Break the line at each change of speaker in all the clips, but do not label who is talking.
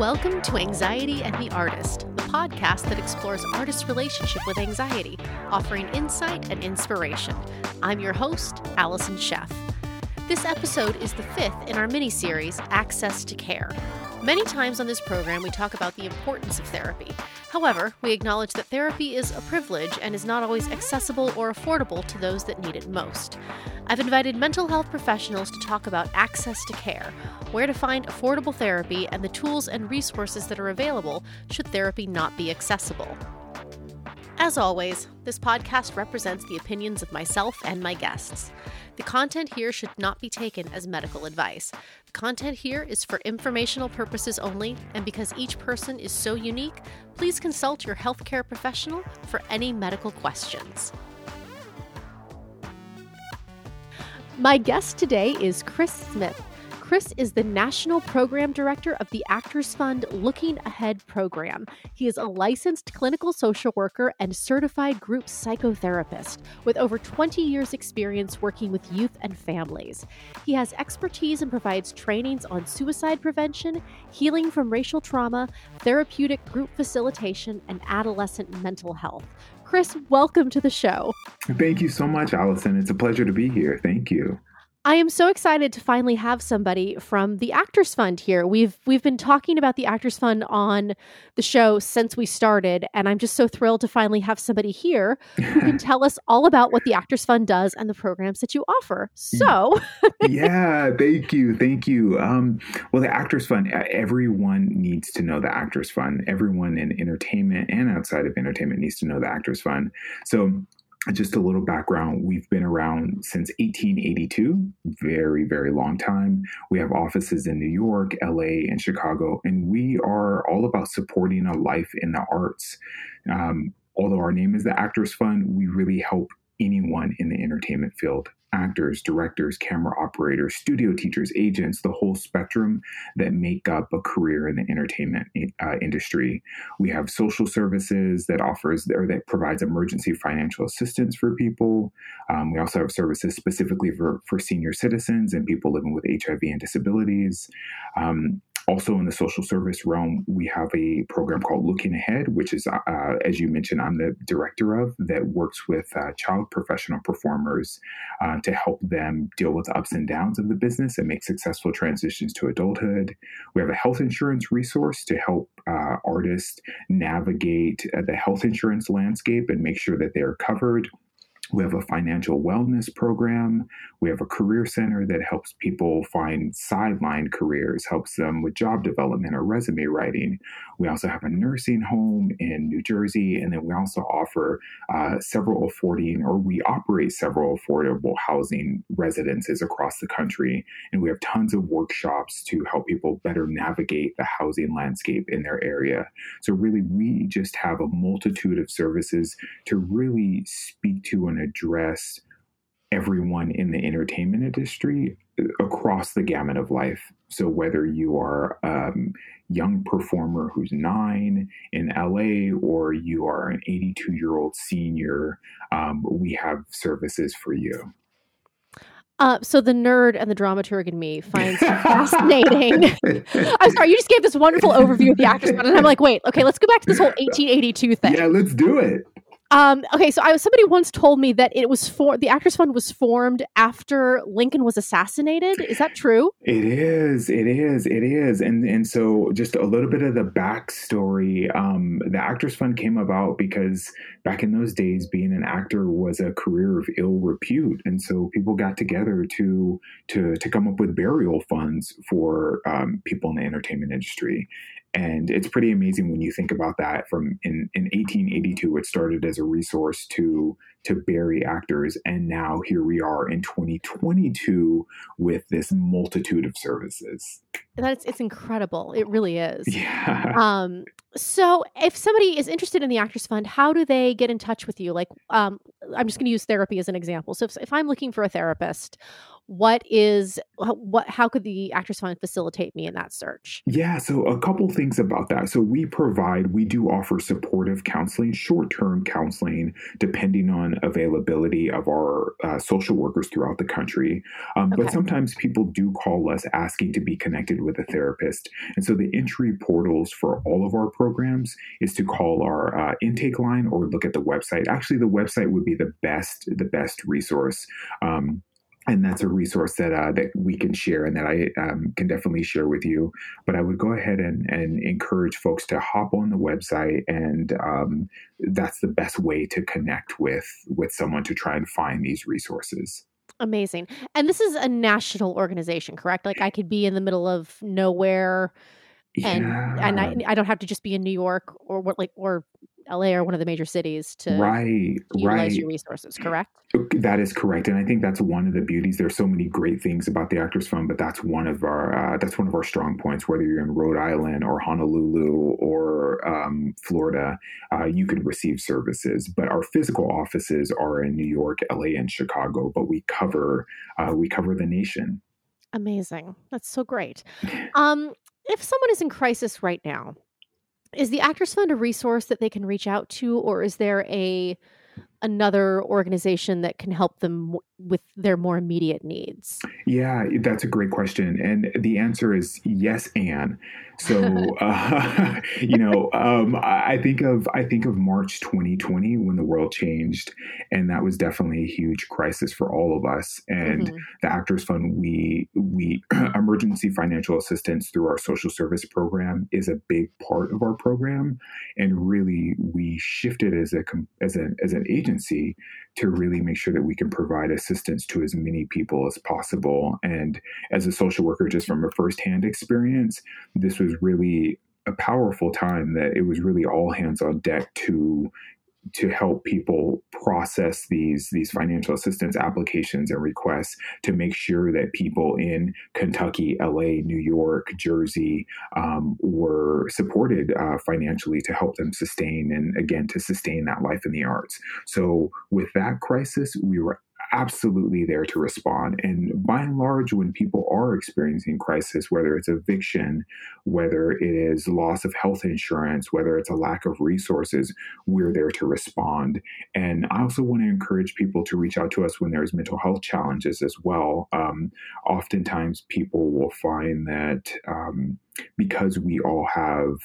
Welcome to Anxiety and the Artist, the podcast that explores artists' relationship with anxiety, offering insight and inspiration. I'm your host, Allison Sheff. This episode is the fifth in our mini series, Access to Care. Many times on this program, we talk about the importance of therapy. However, we acknowledge that therapy is a privilege and is not always accessible or affordable to those that need it most. I've invited mental health professionals to talk about access to care, where to find affordable therapy, and the tools and resources that are available should therapy not be accessible. As always, this podcast represents the opinions of myself and my guests. The content here should not be taken as medical advice. The content here is for informational purposes only, and because each person is so unique, please consult your healthcare professional for any medical questions. My guest today is Chris Smith. Chris is the National Program Director of the Actors Fund Looking Ahead program. He is a licensed clinical social worker and certified group psychotherapist with over 20 years' experience working with youth and families. He has expertise and provides trainings on suicide prevention, healing from racial trauma, therapeutic group facilitation, and adolescent mental health. Chris, welcome to the show.
Thank you so much, Allison. It's a pleasure to be here. Thank you.
I am so excited to finally have somebody from the Actors Fund here. We've we've been talking about the Actors Fund on the show since we started, and I'm just so thrilled to finally have somebody here who can tell us all about what the Actors Fund does and the programs that you offer. So,
yeah, thank you, thank you. Um, well, the Actors Fund, everyone needs to know the Actors Fund. Everyone in entertainment and outside of entertainment needs to know the Actors Fund. So just a little background. We've been around since 1882 very very long time. We have offices in new york la and chicago and we are all about supporting a life in the arts. Um, although our name is the actors fund we really help anyone in the entertainment field actors, directors, camera operators, studio teachers, agents, the whole spectrum that make up a career in the entertainment uh, industry. We have social services that offers or that provides emergency financial assistance for people. Um, we also have services specifically for, for senior citizens and people living with HIV and disabilities. Um, also, in the social service realm, we have a program called Looking Ahead, which is, uh, as you mentioned, I'm the director of, that works with uh, child professional performers uh, to help them deal with ups and downs of the business and make successful transitions to adulthood. We have a health insurance resource to help uh, artists navigate uh, the health insurance landscape and make sure that they're covered. We have a financial wellness program. We have a career center that helps people find sideline careers, helps them with job development or resume writing. We also have a nursing home in New Jersey, and then we also offer uh, several affording, or we operate several affordable housing residences across the country. And we have tons of workshops to help people better navigate the housing landscape in their area. So, really, we just have a multitude of services to really speak to and address everyone in the entertainment industry across the gamut of life. So whether you are a um, young performer who's nine in LA or you are an 82 year old senior, um, we have services for you.
Uh, so the nerd and the dramaturg in me finds fascinating. I'm sorry, you just gave this wonderful overview of the actors, and I'm like, wait, okay, let's go back to this whole 1882 thing.
Yeah, let's do it.
Um, okay, so I was somebody once told me that it was for the Actors Fund was formed after Lincoln was assassinated. Is that true?
It is. It is. It is. And and so just a little bit of the backstory. Um, the Actors Fund came about because back in those days, being an actor was a career of ill repute, and so people got together to to to come up with burial funds for um, people in the entertainment industry. And it's pretty amazing when you think about that. From in, in 1882, it started as a resource to to bury actors, and now here we are in 2022 with this multitude of services.
That's it's incredible. It really is.
Yeah.
Um. So, if somebody is interested in the Actors Fund, how do they get in touch with you? Like, um, I'm just going to use therapy as an example. So, if, if I'm looking for a therapist, what is what how could the actors fund facilitate me in that search?
Yeah so a couple things about that. So we provide we do offer supportive counseling short-term counseling depending on availability of our uh, social workers throughout the country. Um, okay. but sometimes people do call us asking to be connected with a therapist. And so the entry portals for all of our programs is to call our uh, intake line or look at the website. Actually the website would be the best the best resource. Um, and that's a resource that uh, that we can share and that I um, can definitely share with you. But I would go ahead and, and encourage folks to hop on the website, and um, that's the best way to connect with with someone to try and find these resources.
Amazing, and this is a national organization, correct? Like I could be in the middle of nowhere. And yeah. and I, I don't have to just be in New York or what like or LA or one of the major cities to
right,
utilize
right.
your resources, correct?
That is correct, and I think that's one of the beauties. There's so many great things about the Actors Fund, but that's one of our uh, that's one of our strong points. Whether you're in Rhode Island or Honolulu or um, Florida, uh, you can receive services. But our physical offices are in New York, LA, and Chicago. But we cover uh, we cover the nation.
Amazing. That's so great. Um, if someone is in crisis right now, is the Actors Fund a resource that they can reach out to, or is there a another organization that can help them with their more immediate needs?
Yeah, that's a great question. And the answer is yes, and so uh, you know, um, I think of I think of March 2020 when the world changed, and that was definitely a huge crisis for all of us. And mm-hmm. the Actors Fund, we we emergency financial assistance through our social service program is a big part of our program, and really we shifted as a as an as an agency to really make sure that we can provide assistance to as many people as possible. And as a social worker, just from a firsthand experience, this was really a powerful time that it was really all hands on deck to to help people process these these financial assistance applications and requests to make sure that people in Kentucky, LA, New York, Jersey um, were supported uh, financially to help them sustain and again to sustain that life in the arts. So with that crisis, we were absolutely there to respond. And by and large, when people are experiencing crisis, whether it's eviction, whether it is loss of health insurance, whether it's a lack of resources, we're there to respond. And I also want to encourage people to reach out to us when there's mental health challenges as well. Um, oftentimes, people will find that. Um, because we all have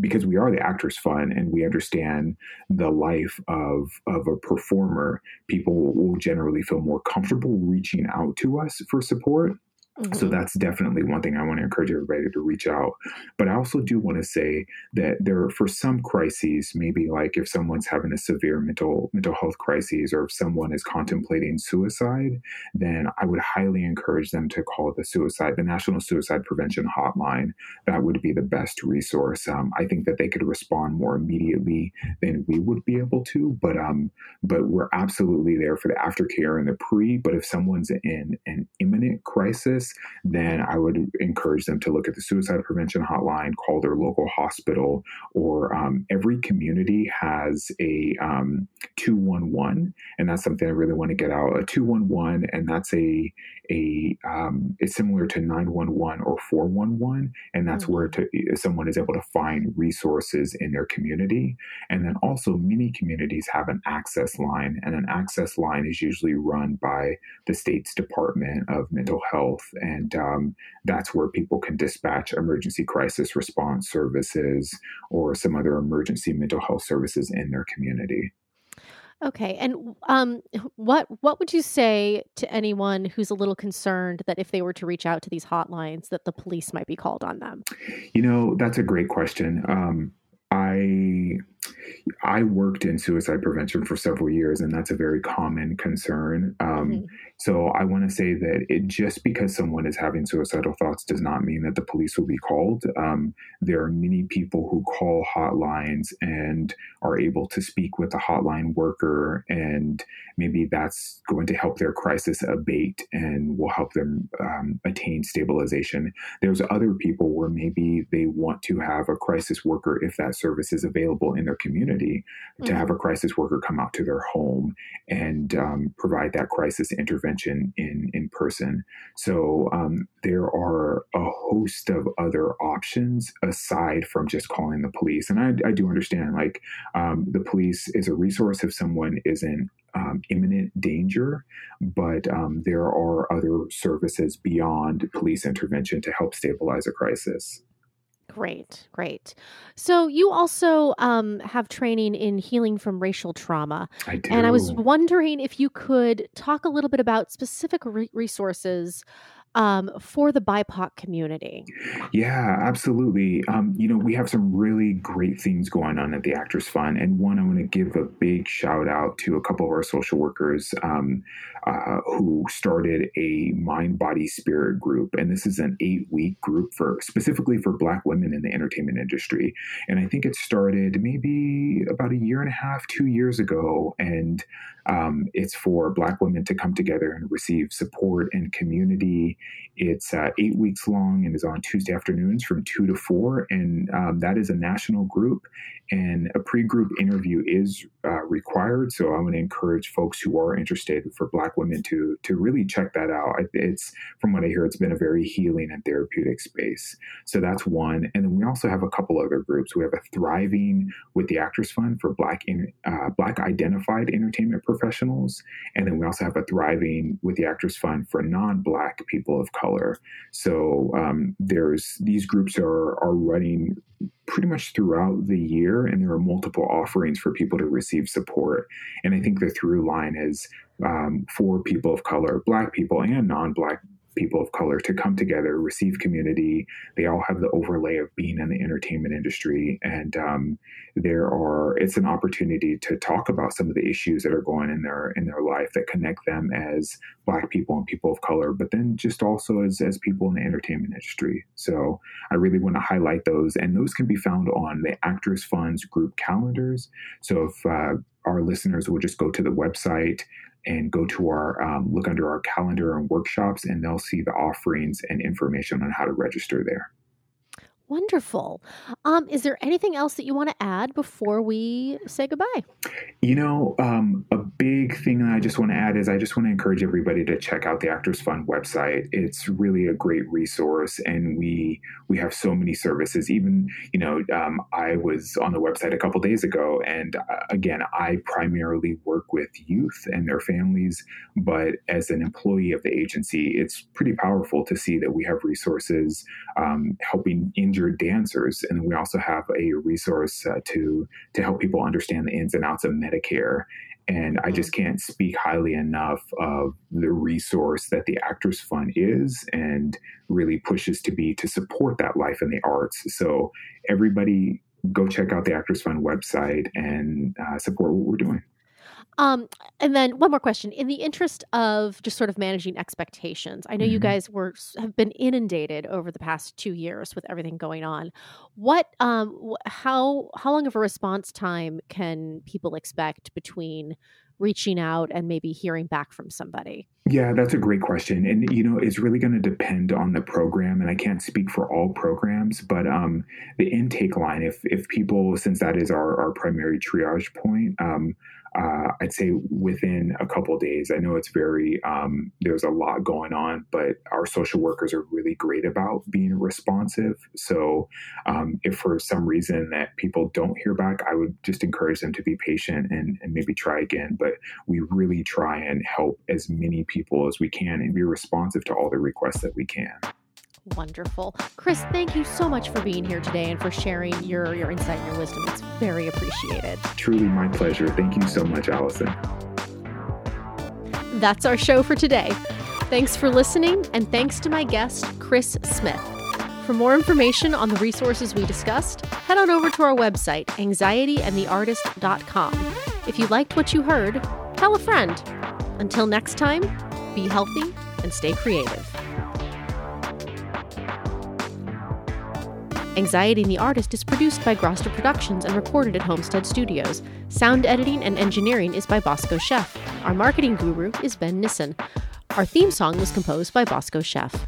because we are the actors fund and we understand the life of of a performer people will generally feel more comfortable reaching out to us for support Mm-hmm. So that's definitely one thing I want to encourage everybody to reach out. But I also do want to say that there, for some crises, maybe like if someone's having a severe mental mental health crisis, or if someone is contemplating suicide, then I would highly encourage them to call the suicide, the National Suicide Prevention Hotline. That would be the best resource. Um, I think that they could respond more immediately than we would be able to. But um, but we're absolutely there for the aftercare and the pre. But if someone's in an imminent crisis then I would encourage them to look at the suicide prevention hotline, call their local hospital, or um, every community has a um, 211. And that's something I really want to get out a 211, and that's a a um, it's similar to 911 or 411 and that's mm-hmm. where to, someone is able to find resources in their community and then also many communities have an access line and an access line is usually run by the state's department of mental health and um, that's where people can dispatch emergency crisis response services or some other emergency mental health services in their community
Okay, and um, what what would you say to anyone who's a little concerned that if they were to reach out to these hotlines, that the police might be called on them?
You know, that's a great question. Um, I I worked in suicide prevention for several years, and that's a very common concern. Um, mm-hmm. So I want to say that it just because someone is having suicidal thoughts does not mean that the police will be called. Um, there are many people who call hotlines and are able to speak with a hotline worker, and maybe that's going to help their crisis abate and will help them um, attain stabilization. There's other people where maybe they want to have a crisis worker if that service is available in their community to have a mm-hmm. crisis worker come out to their home and um, provide that crisis intervention in in person. So um, there are a host of other options aside from just calling the police. And I, I do understand, like um, the police is a resource if someone is in um, imminent danger, but um, there are other services beyond police intervention to help stabilize a crisis.
Great, great. So you also um, have training in healing from racial trauma.
I do.
And I was wondering if you could talk a little bit about specific re- resources um, for the BIPOC community.
Yeah, absolutely. Um, you know, we have some really great things going on at the Actors Fund. And one, I want to give a big shout out to a couple of our social workers um, uh, who started a mind, body, spirit group. And this is an eight week group for specifically for Black women in the entertainment industry. And I think it started maybe about a year and a half, two years ago. And um, it's for Black women to come together and receive support and community. It's uh, eight weeks long and is on Tuesday afternoons from two to four. And um, that is a national group. And a pre group interview is uh, required. So I want to encourage folks who are interested for Black women to, to really check that out. It's, from what I hear, it's been a very healing and therapeutic space. So that's one. And then we also have a couple other groups. We have a Thriving with the Actors Fund for Black, in, uh, Black identified entertainment professionals. And then we also have a Thriving with the Actors Fund for non Black people of color. So um, there's these groups are, are running pretty much throughout the year, and there are multiple offerings for people to receive support. And I think the through line is um, for people of color, Black people, and non Black people of color to come together, receive community. They all have the overlay of being in the entertainment industry, and um, there are. It's an opportunity to talk about some of the issues that are going in their in their life that connect them as Black people and people of color, but then just also as as people in the entertainment industry. So I really want to highlight those, and those can be found on the Actors Funds group calendars. So if uh, our listeners will just go to the website and go to our um, look under our calendar and workshops, and they'll see the offerings and information on how to register there.
Wonderful. Um, is there anything else that you want to add before we say goodbye?
You know, um, big thing that I just want to add is I just want to encourage everybody to check out the Actors Fund website. It's really a great resource, and we we have so many services. Even you know, um, I was on the website a couple days ago, and uh, again, I primarily work with youth and their families, but as an employee of the agency, it's pretty powerful to see that we have resources um, helping injured dancers, and we also have a resource uh, to to help people understand the ins and outs of Medicare. And I just mm-hmm. can't speak highly enough of the resource that the Actors Fund is and really pushes to be to support that life in the arts. So everybody go check out the Actors Fund website and uh, support what we're doing.
Um, and then one more question. In the interest of just sort of managing expectations, I know mm-hmm. you guys were have been inundated over the past two years with everything going on. What, um, how how long of a response time can people expect between reaching out and maybe hearing back from somebody?
Yeah, that's a great question. And, you know, it's really going to depend on the program. And I can't speak for all programs, but um, the intake line, if, if people, since that is our, our primary triage point, um, uh, I'd say within a couple days. I know it's very um, there's a lot going on, but our social workers are really great about being responsive. So um, if for some reason that people don't hear back, I would just encourage them to be patient and, and maybe try again. But we really try and help as many people as we can and be responsive to all the requests that we can.
Wonderful. Chris, thank you so much for being here today and for sharing your, your insight and your wisdom. It's very appreciated.
Truly my pleasure. Thank you so much, Allison.
That's our show for today. Thanks for listening, and thanks to my guest, Chris Smith. For more information on the resources we discussed, head on over to our website, anxietyandtheartist.com. If you liked what you heard, tell a friend. Until next time, be healthy and stay creative. Anxiety and the Artist is produced by Groster Productions and recorded at Homestead Studios. Sound editing and engineering is by Bosco Chef. Our marketing guru is Ben Nissen. Our theme song was composed by Bosco Chef.